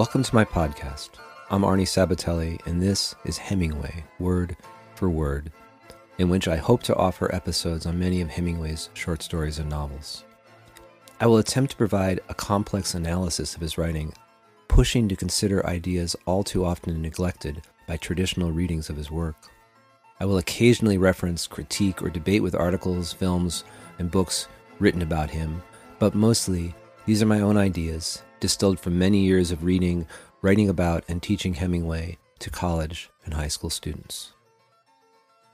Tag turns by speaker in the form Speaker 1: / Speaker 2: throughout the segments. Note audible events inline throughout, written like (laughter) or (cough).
Speaker 1: Welcome to my podcast. I'm Arnie Sabatelli, and this is Hemingway, word for word, in which I hope to offer episodes on many of Hemingway's short stories and novels. I will attempt to provide a complex analysis of his writing, pushing to consider ideas all too often neglected by traditional readings of his work. I will occasionally reference, critique, or debate with articles, films, and books written about him, but mostly these are my own ideas, distilled from many years of reading, writing about, and teaching Hemingway to college and high school students.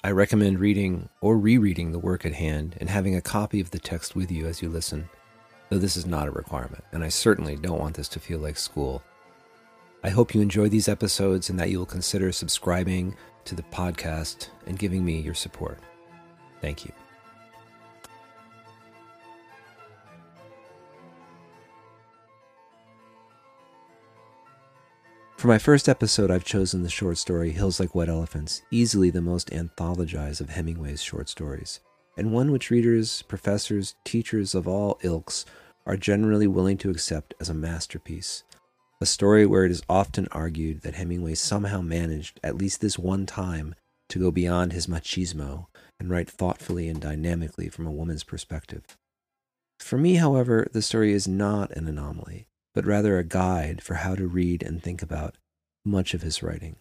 Speaker 1: I recommend reading or rereading the work at hand and having a copy of the text with you as you listen, though this is not a requirement, and I certainly don't want this to feel like school. I hope you enjoy these episodes and that you will consider subscribing to the podcast and giving me your support. Thank you. For my first episode, I've chosen the short story Hills Like White Elephants, easily the most anthologized of Hemingway's short stories, and one which readers, professors, teachers of all ilks are generally willing to accept as a masterpiece. A story where it is often argued that Hemingway somehow managed, at least this one time, to go beyond his machismo and write thoughtfully and dynamically from a woman's perspective. For me, however, the story is not an anomaly but rather a guide for how to read and think about much of his writing.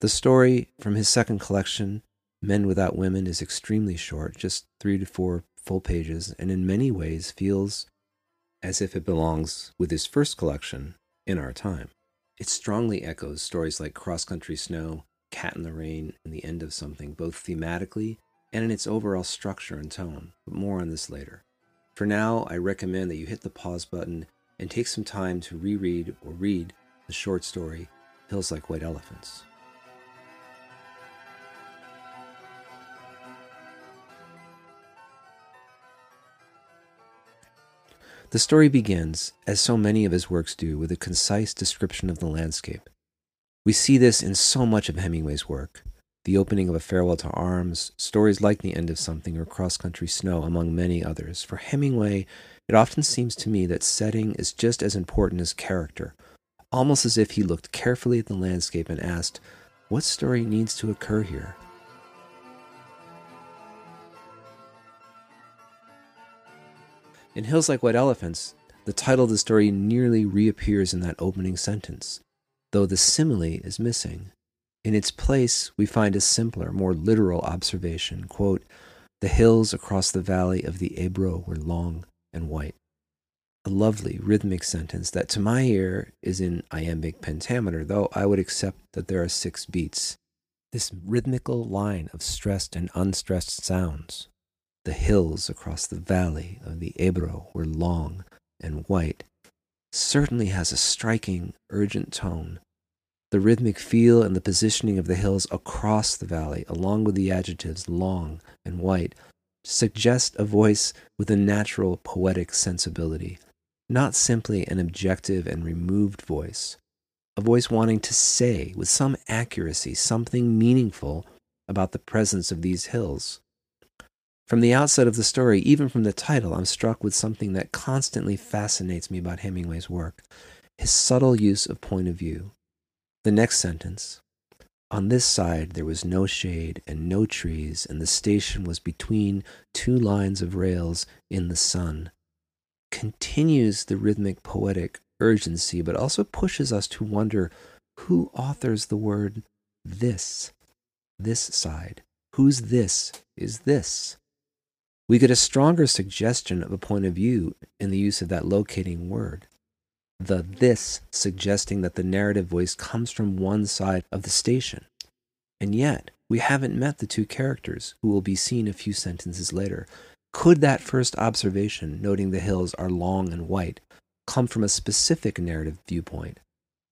Speaker 1: The story from his second collection, Men Without Women, is extremely short, just three to four full pages, and in many ways feels as if it belongs with his first collection in our time. It strongly echoes stories like Cross Country Snow, Cat in the Rain, and The End of Something, both thematically and in its overall structure and tone, but more on this later. For now, I recommend that you hit the pause button and take some time to reread or read the short story Hills Like White Elephants. The story begins, as so many of his works do, with a concise description of the landscape. We see this in so much of Hemingway's work the opening of A Farewell to Arms, stories like The End of Something, or Cross Country Snow, among many others. For Hemingway, it often seems to me that setting is just as important as character, almost as if he looked carefully at the landscape and asked, What story needs to occur here? In Hills Like White Elephants, the title of the story nearly reappears in that opening sentence, though the simile is missing. In its place, we find a simpler, more literal observation. Quote, the hills across the valley of the Ebro were long and white. A lovely rhythmic sentence that to my ear is in iambic pentameter, though I would accept that there are six beats. This rhythmical line of stressed and unstressed sounds. The hills across the valley of the Ebro were long and white, certainly has a striking, urgent tone the rhythmic feel and the positioning of the hills across the valley, along with the adjectives long and white, suggest a voice with a natural poetic sensibility, not simply an objective and removed voice, a voice wanting to say with some accuracy something meaningful about the presence of these hills. From the outset of the story, even from the title, I'm struck with something that constantly fascinates me about Hemingway's work his subtle use of point of view. The next sentence On this side there was no shade and no trees, and the station was between two lines of rails in the sun. Continues the rhythmic poetic urgency, but also pushes us to wonder who authors the word this, this side. Whose this is this? We get a stronger suggestion of a point of view in the use of that locating word the this suggesting that the narrative voice comes from one side of the station. And yet, we haven't met the two characters, who will be seen a few sentences later. Could that first observation, noting the hills are long and white, come from a specific narrative viewpoint?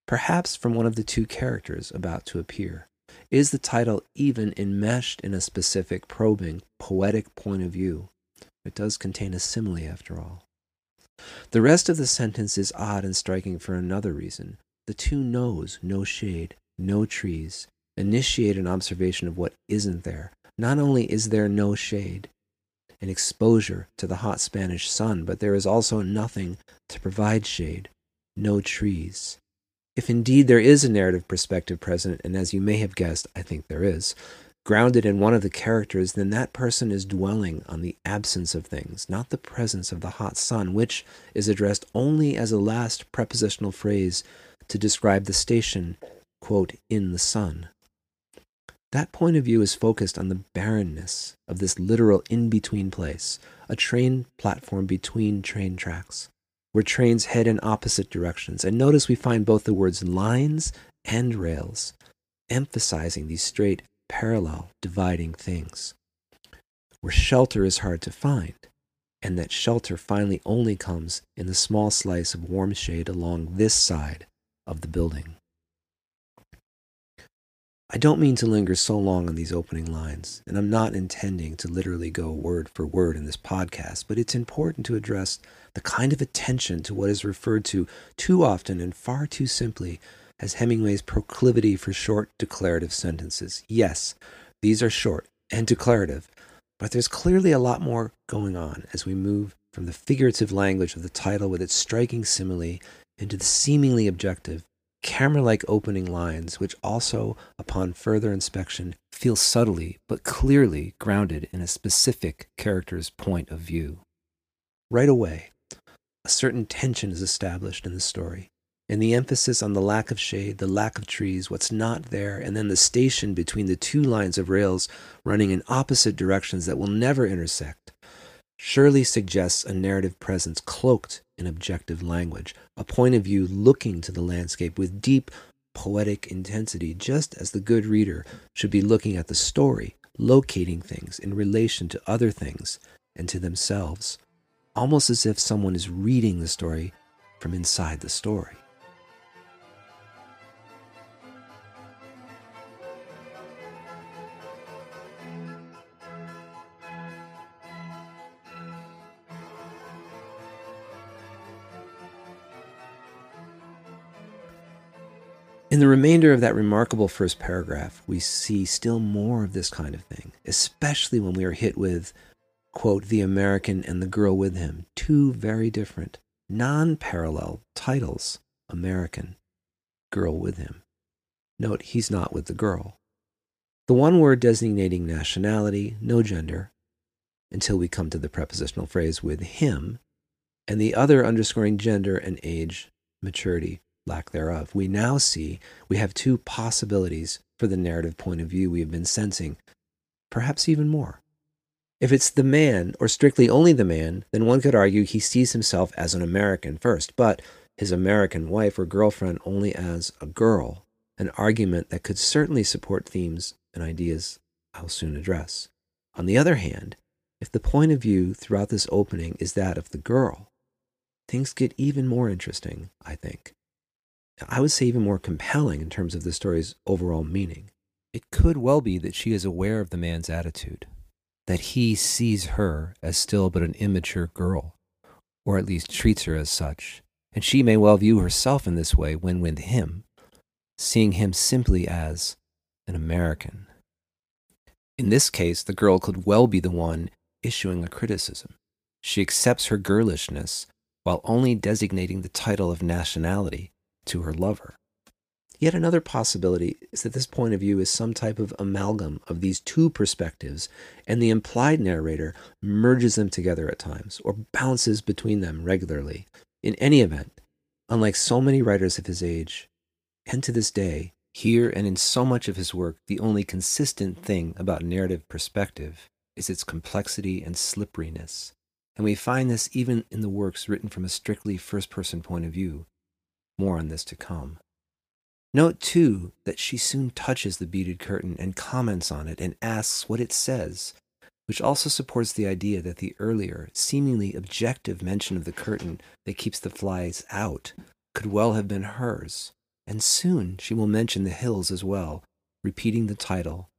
Speaker 1: Perhaps from one of the two characters about to appear. Is the title even enmeshed in a specific, probing, poetic point of view? It does contain a simile, after all. The rest of the sentence is odd and striking for another reason. The two no's, no shade, no trees, initiate an observation of what isn't there. Not only is there no shade, an exposure to the hot Spanish sun, but there is also nothing to provide shade, no trees. If indeed there is a narrative perspective present, and as you may have guessed, I think there is, grounded in one of the characters, then that person is dwelling on the absence of things, not the presence of the hot sun, which is addressed only as a last prepositional phrase to describe the station, quote, in the sun. That point of view is focused on the barrenness of this literal in between place, a train platform between train tracks, where trains head in opposite directions. And notice we find both the words lines and rails, emphasizing these straight, parallel, dividing things, where shelter is hard to find, and that shelter finally only comes in the small slice of warm shade along this side of the building. I don't mean to linger so long on these opening lines, and I'm not intending to literally go word for word in this podcast, but it's important to address the kind of attention to what is referred to too often and far too simply as Hemingway's proclivity for short declarative sentences. Yes, these are short and declarative, but there's clearly a lot more going on as we move from the figurative language of the title with its striking simile into the seemingly objective camera like opening lines, which also, upon further inspection, feel subtly but clearly grounded in a specific character's point of view. Right away, a certain tension is established in the story, and the emphasis on the lack of shade, the lack of trees, what's not there, and then the station between the two lines of rails running in opposite directions that will never intersect surely suggests a narrative presence cloaked in objective language, a point of view looking to the landscape with deep poetic intensity, just as the good reader should be looking at the story, locating things in relation to other things and to themselves, almost as if someone is reading the story from inside the story. Remainder of that remarkable first paragraph, we see still more of this kind of thing, especially when we are hit with, quote, the American and the girl with him, two very different, non parallel titles American, girl with him. Note, he's not with the girl. The one word designating nationality, no gender, until we come to the prepositional phrase with him, and the other underscoring gender and age, maturity, lack thereof. We now see we have two possibilities for the narrative point of view we have been sensing, perhaps even more. If it's the man, or strictly only the man, then one could argue he sees himself as an American first, but his American wife or girlfriend only as a girl, an argument that could certainly support themes and ideas I'll soon address. On the other hand, if the point of view throughout this opening is that of the girl, things get even more interesting, I think. I would say even more compelling in terms of the story's overall meaning. It could well be that she is aware of the man's attitude, that he sees her as still but an immature girl, or at least treats her as such, and she may well view herself in this way when with him, seeing him simply as an American. In this case, the girl could well be the one issuing a criticism. She accepts her girlishness while only designating the title of nationality to her lover. Yet another possibility is that this point of view is some type of amalgam of these two perspectives, and the implied narrator merges them together at times or bounces between them regularly. In any event, unlike so many writers of his age, and to this day, here and in so much of his work, the only consistent thing about narrative perspective is its complexity and slipperiness. And we find this even in the works written from a strictly first person point of view, more on this to come. Note, too, that she soon touches the beaded curtain and comments on it and asks what it says, which also supports the idea that the earlier, seemingly objective mention of the curtain that keeps the flies out could well have been hers. And soon she will mention the hills as well, repeating the title.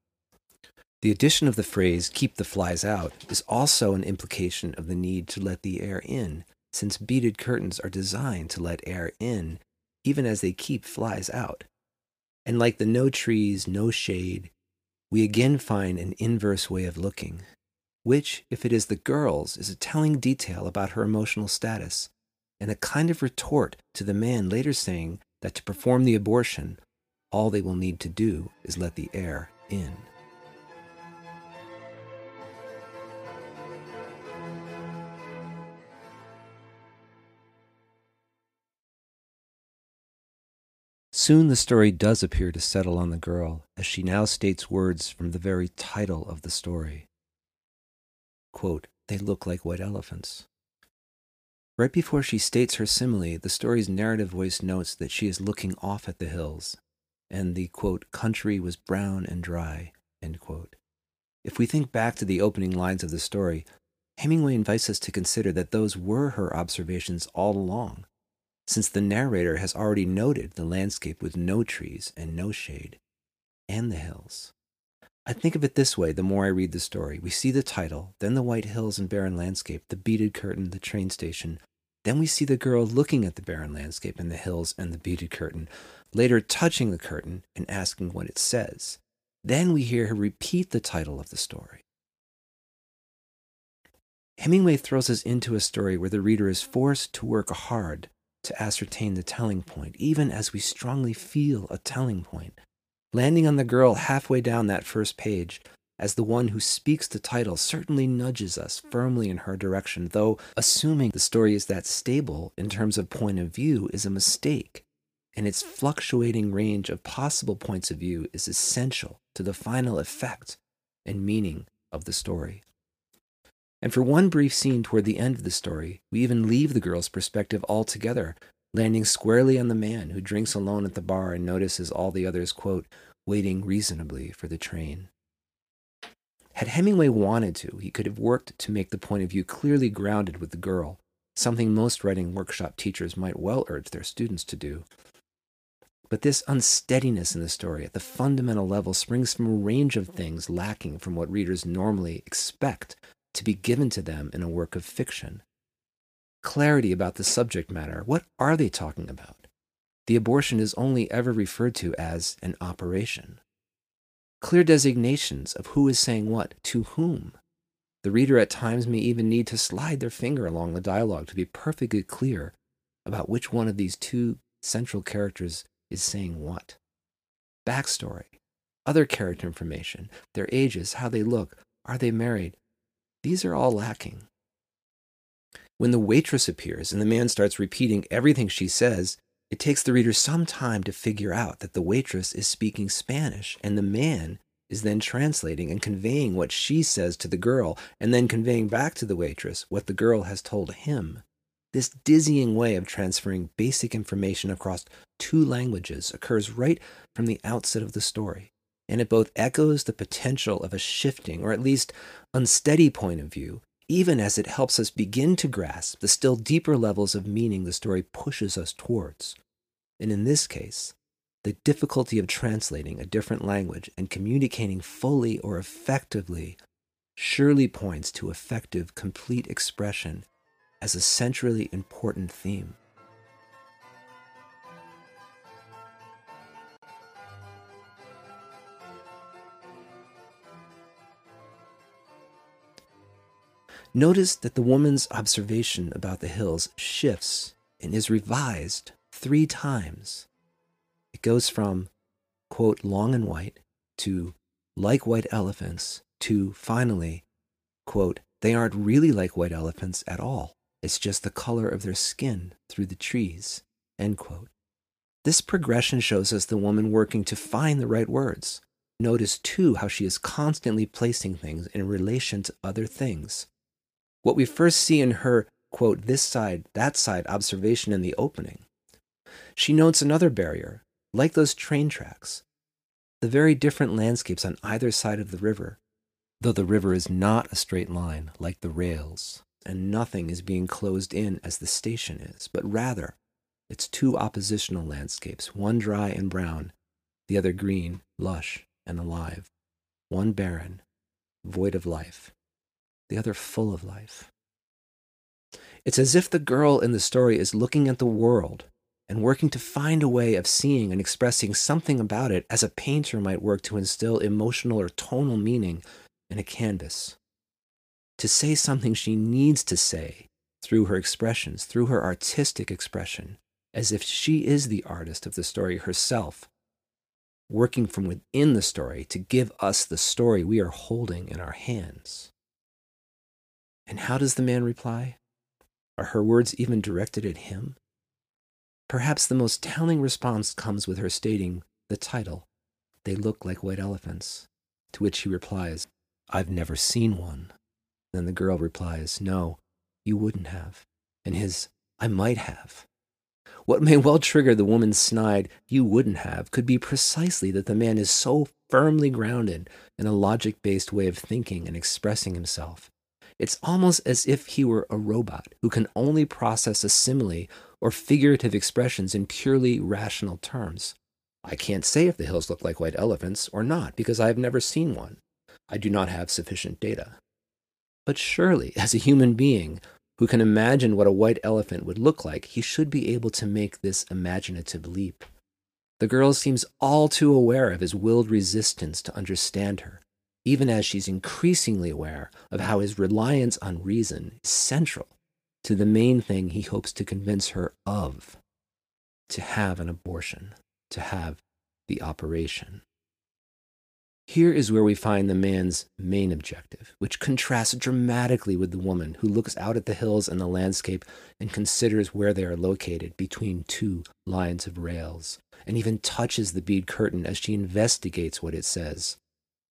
Speaker 1: The addition of the phrase, keep the flies out, is also an implication of the need to let the air in, since beaded curtains are designed to let air in even as they keep flies out. And like the no trees, no shade, we again find an inverse way of looking, which, if it is the girl's, is a telling detail about her emotional status, and a kind of retort to the man later saying that to perform the abortion, all they will need to do is let the air in. Soon the story does appear to settle on the girl, as she now states words from the very title of the story. Quote, they look like white elephants. Right before she states her simile, the story's narrative voice notes that she is looking off at the hills, and the quote, country was brown and dry. If we think back to the opening lines of the story, Hemingway invites us to consider that those were her observations all along, since the narrator has already noted the landscape with no trees and no shade, and the hills. I think of it this way the more I read the story. We see the title, then the white hills and barren landscape, the beaded curtain, the train station. Then we see the girl looking at the barren landscape and the hills and the beaded curtain, later touching the curtain and asking what it says. Then we hear her repeat the title of the story. Hemingway throws us into a story where the reader is forced to work hard to ascertain the telling point, even as we strongly feel a telling point landing on the girl halfway down that first page as the one who speaks the title certainly nudges us firmly in her direction, though assuming the story is that stable in terms of point of view is a mistake, and its fluctuating range of possible points of view is essential to the final effect and meaning of the story. And for one brief scene toward the end of the story, we even leave the girl's perspective altogether landing squarely on the man who drinks alone at the bar and notices all the others, quote, waiting reasonably for the train. Had Hemingway wanted to, he could have worked to make the point of view clearly grounded with the girl, something most writing workshop teachers might well urge their students to do. But this unsteadiness in the story at the fundamental level springs from a range of things lacking from what readers normally expect to be given to them in a work of fiction clarity about the subject matter. What are they talking about? The abortion is only ever referred to as an operation. Clear designations of who is saying what to whom. The reader at times may even need to slide their finger along the dialogue to be perfectly clear about which one of these two central characters is saying what. Backstory, other character information, their ages, how they look, are they married? These are all lacking. When the waitress appears and the man starts repeating everything she says, it takes the reader some time to figure out that the waitress is speaking Spanish and the man is then translating and conveying what she says to the girl and then conveying back to the waitress what the girl has told him. This dizzying way of transferring basic information across two languages occurs right from the outset of the story, and it both echoes the potential of a shifting or at least unsteady point of view even as it helps us begin to grasp the still deeper levels of meaning the story pushes us towards. And in this case, the difficulty of translating a different language and communicating fully or effectively surely points to effective, complete expression as a centrally important theme. Notice that the woman's observation about the hills shifts and is revised three times. It goes from, quote, long and white to like white elephants to finally, quote, they aren't really like white elephants at all. It's just the color of their skin through the trees, end quote. This progression shows us the woman working to find the right words. Notice, too, how she is constantly placing things in relation to other things what we first see in her, quote, this side, that side observation in the opening. She notes another barrier, like those train tracks, the very different landscapes on either side of the river, though the river is not a straight line like the rails, and nothing is being closed in as the station is, but rather it's two oppositional landscapes, one dry and brown, the other green, lush, and alive, one barren, void of life the other full of life. It's as if the girl in the story is looking at the world and working to find a way of seeing and expressing something about it as a painter might work to instill emotional or tonal meaning in a canvas. To say something she needs to say through her expressions, through her artistic expression, as if she is the artist of the story herself, working from within the story to give us the story we are holding in our hands. And how does the man reply? Are her words even directed at him? Perhaps the most telling response comes with her stating the title, They Look Like White Elephants, to which he replies, I've never seen one. Then the girl replies, No, you wouldn't have. And his, I might have. What may well trigger the woman's snide, you wouldn't have, could be precisely that the man is so firmly grounded in a logic based way of thinking and expressing himself. It's almost as if he were a robot who can only process a simile or figurative expressions in purely rational terms. I can't say if the hills look like white elephants or not because I have never seen one. I do not have sufficient data. But surely, (laughs) as a human being who can imagine what a white elephant would look like, he should be able to make this imaginative leap. The girl seems all too aware of his willed resistance to understand her, even as she's increasingly aware of how his reliance on reason is central to the main thing he hopes to convince her of to have an abortion, to have the operation. Here is where we find the man's main objective, which contrasts dramatically with the woman who looks out at the hills and the landscape and considers where they are located between two lines of rails, and even touches the bead curtain as she investigates what it says.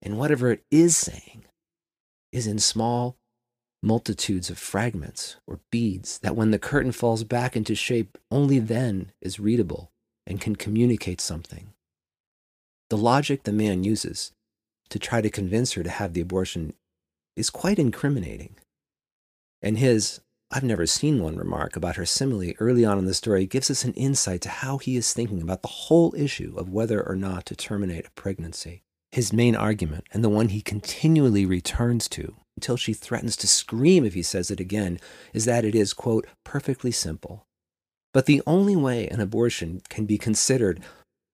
Speaker 1: And whatever it is saying is in small multitudes of fragments or beads that, when the curtain falls back into shape, only then is readable and can communicate something. The logic the man uses to try to convince her to have the abortion is quite incriminating. And his, I've never seen one remark about her simile early on in the story gives us an insight to how he is thinking about the whole issue of whether or not to terminate a pregnancy. His main argument, and the one he continually returns to until she threatens to scream if he says it again, is that it is, quote, perfectly simple. But the only way an abortion can be considered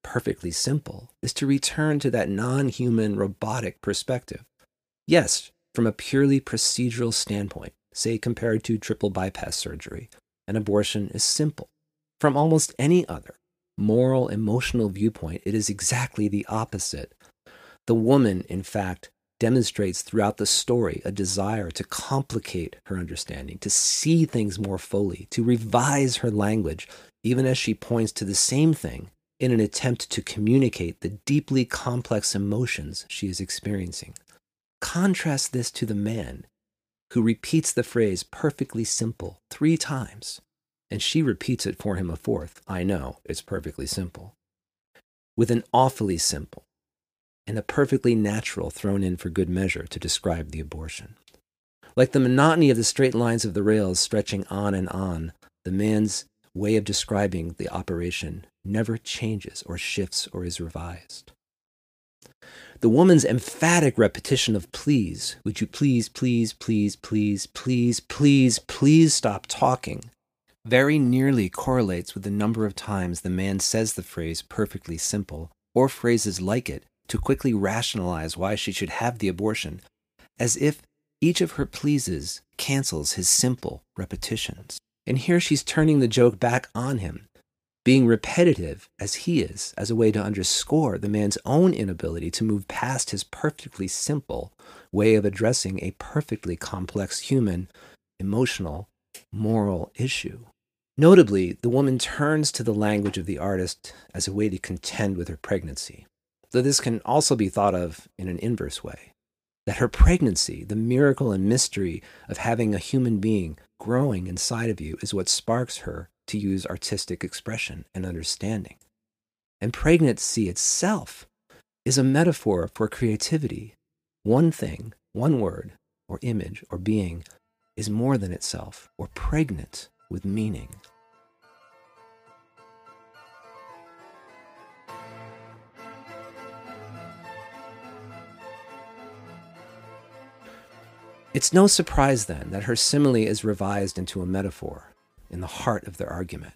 Speaker 1: perfectly simple is to return to that non human robotic perspective. Yes, from a purely procedural standpoint, say compared to triple bypass surgery, an abortion is simple. From almost any other moral, emotional viewpoint, it is exactly the opposite. The woman, in fact, demonstrates throughout the story a desire to complicate her understanding, to see things more fully, to revise her language, even as she points to the same thing in an attempt to communicate the deeply complex emotions she is experiencing. Contrast this to the man who repeats the phrase perfectly simple three times, and she repeats it for him a fourth. I know, it's perfectly simple. With an awfully simple and a perfectly natural thrown in for good measure to describe the abortion. Like the monotony of the straight lines of the rails stretching on and on, the man's way of describing the operation never changes or shifts or is revised. The woman's emphatic repetition of please, would you please, please, please, please, please, please, please stop talking, very nearly correlates with the number of times the man says the phrase perfectly simple or phrases like it to quickly rationalize why she should have the abortion, as if each of her pleases cancels his simple repetitions. And here she's turning the joke back on him, being repetitive as he is, as a way to underscore the man's own inability to move past his perfectly simple way of addressing a perfectly complex human, emotional, moral issue. Notably, the woman turns to the language of the artist as a way to contend with her pregnancy, though this can also be thought of in an inverse way. That her pregnancy, the miracle and mystery of having a human being growing inside of you, is what sparks her to use artistic expression and understanding. And pregnancy itself is a metaphor for creativity. One thing, one word, or image, or being is more than itself, or pregnant with meaning. It's no surprise then that her simile is revised into a metaphor in the heart of their argument.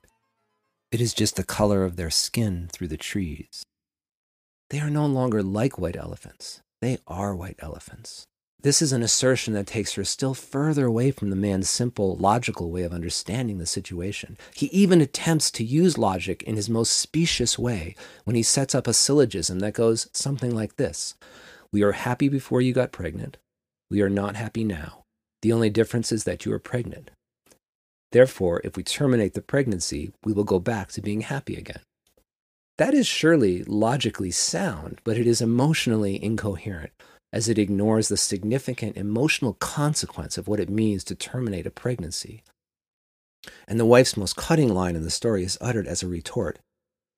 Speaker 1: It is just the color of their skin through the trees. They are no longer like white elephants. They are white elephants. This is an assertion that takes her still further away from the man's simple, logical way of understanding the situation. He even attempts to use logic in his most specious way when he sets up a syllogism that goes something like this We are happy before you got pregnant. We are not happy now. The only difference is that you are pregnant. Therefore, if we terminate the pregnancy, we will go back to being happy again. That is surely logically sound, but it is emotionally incoherent as it ignores the significant emotional consequence of what it means to terminate a pregnancy. And the wife's most cutting line in the story is uttered as a retort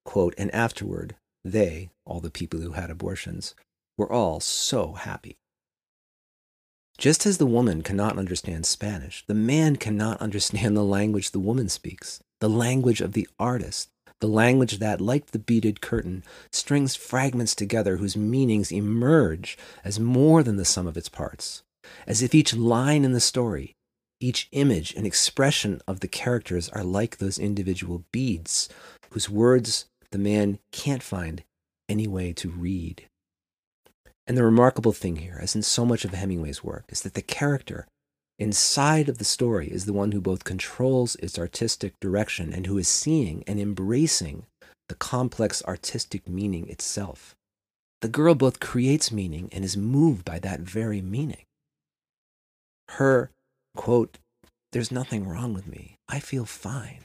Speaker 1: quote, And afterward, they, all the people who had abortions, were all so happy. Just as the woman cannot understand Spanish, the man cannot understand the language the woman speaks, the language of the artist, the language that, like the beaded curtain, strings fragments together whose meanings emerge as more than the sum of its parts, as if each line in the story, each image and expression of the characters are like those individual beads whose words the man can't find any way to read. And the remarkable thing here, as in so much of Hemingway's work, is that the character inside of the story is the one who both controls its artistic direction and who is seeing and embracing the complex artistic meaning itself. The girl both creates meaning and is moved by that very meaning. Her, quote, there's nothing wrong with me. I feel fine,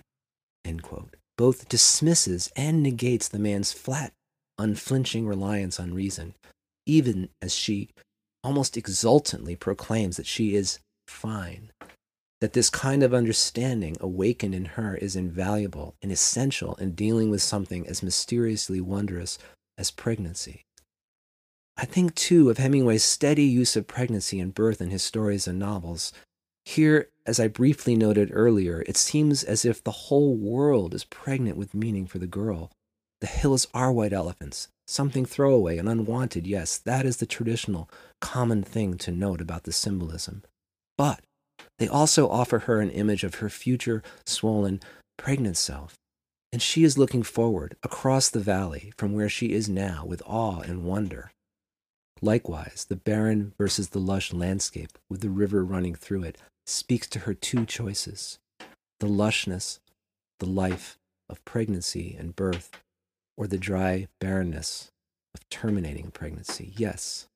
Speaker 1: end quote, both dismisses and negates the man's flat, unflinching reliance on reason even as she almost exultantly proclaims that she is fine. That this kind of understanding awakened in her is invaluable and essential in dealing with something as mysteriously wondrous as pregnancy. I think, too, of Hemingway's steady use of pregnancy and birth in his stories and novels. Here, as I briefly noted earlier, it seems as if the whole world is pregnant with meaning for the girl. The hills are white elephants, Something throwaway and unwanted, yes, that is the traditional, common thing to note about the symbolism. But they also offer her an image of her future, swollen, pregnant self. And she is looking forward across the valley from where she is now with awe and wonder. Likewise, the barren versus the lush landscape with the river running through it speaks to her two choices the lushness, the life of pregnancy and birth, or the dry barrenness of terminating a pregnancy, yes,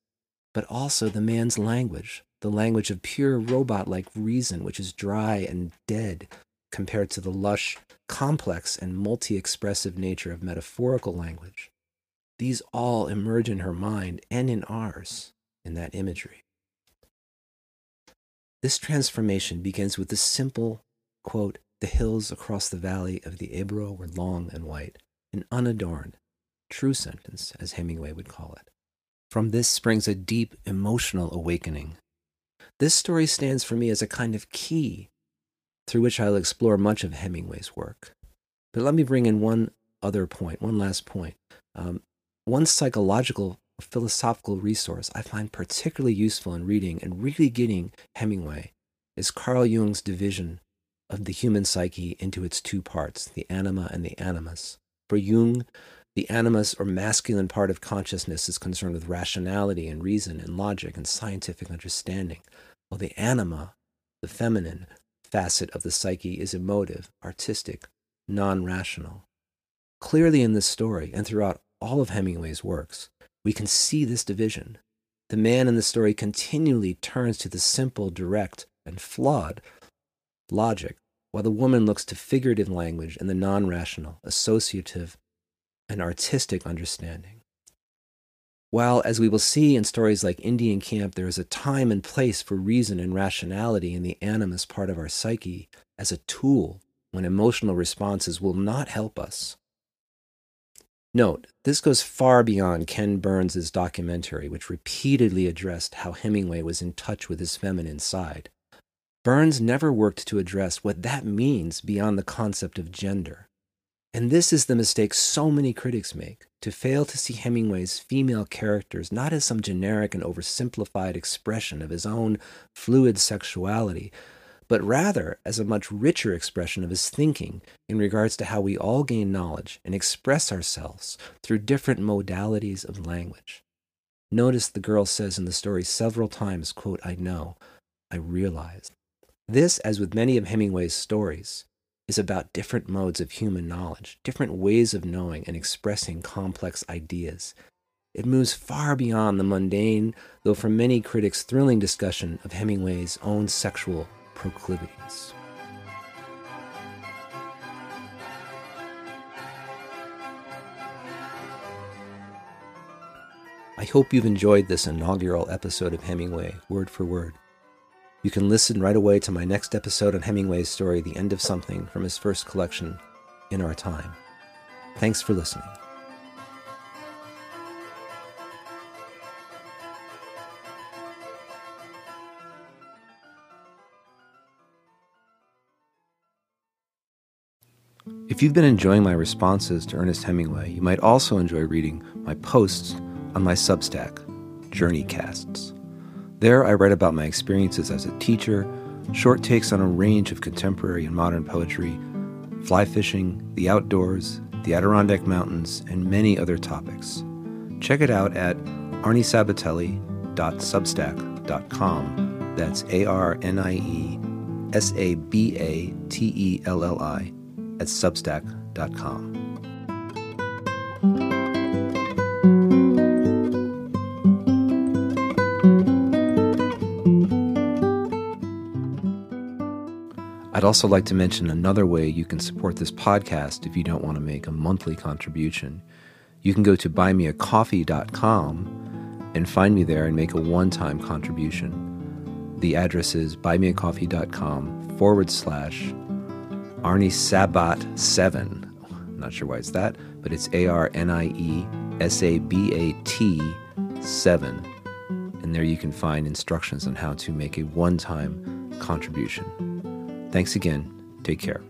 Speaker 1: but also the man's language, the language of pure robot like reason, which is dry and dead compared to the lush, complex, and multi expressive nature of metaphorical language. These all emerge in her mind and in ours in that imagery. This transformation begins with the simple quote, the hills across the valley of the Ebro were long and white an unadorned, true sentence, as Hemingway would call it. From this springs a deep emotional awakening. This story stands for me as a kind of key through which I'll explore much of Hemingway's work. But let me bring in one other point, one last point. Um, one psychological, philosophical resource I find particularly useful in reading and really getting Hemingway is Carl Jung's division of the human psyche into its two parts, the anima and the animus. For Jung, the animus or masculine part of consciousness is concerned with rationality and reason and logic and scientific understanding, while the anima, the feminine facet of the psyche, is emotive, artistic, non rational. Clearly in this story and throughout all of Hemingway's works, we can see this division. The man in the story continually turns to the simple, direct, and flawed logic while the woman looks to figurative language and the non rational, associative, and artistic understanding. While, as we will see in stories like Indian Camp, there is a time and place for reason and rationality in the animus part of our psyche as a tool when emotional responses will not help us. Note, this goes far beyond Ken Burns' documentary, which repeatedly addressed how Hemingway was in touch with his feminine side. Burns never worked to address what that means beyond the concept of gender. And this is the mistake so many critics make to fail to see Hemingway's female characters not as some generic and oversimplified expression of his own fluid sexuality, but rather as a much richer expression of his thinking in regards to how we all gain knowledge and express ourselves through different modalities of language. Notice the girl says in the story several times, quote, I know, I realize. This, as with many of Hemingway's stories, is about different modes of human knowledge, different ways of knowing and expressing complex ideas. It moves far beyond the mundane, though for many critics thrilling discussion of Hemingway's own sexual proclivities. I hope you've enjoyed this inaugural episode of Hemingway, word for word. You can listen right away to my next episode on Hemingway's story, The End of Something, from his first collection, In Our Time. Thanks for listening. If you've been enjoying my responses to Ernest Hemingway, you might also enjoy reading my posts on my Substack, Journeycasts. There, I write about my experiences as a teacher, short takes on a range of contemporary and modern poetry, fly fishing, the outdoors, the Adirondack Mountains, and many other topics. Check it out at arniesabatelli.substack.com. That's A R N I E S A B A T E L L I at substack.com. I'd also like to mention another way you can support this podcast if you don't want to make a monthly contribution. You can go to buymeacoffee.com and find me there and make a one time contribution. The address is buymeacoffee.com forward slash Arnie Sabat 7. Not sure why it's that, but it's A R N I E S A B A T 7. And there you can find instructions on how to make a one time contribution. Thanks again. Take care.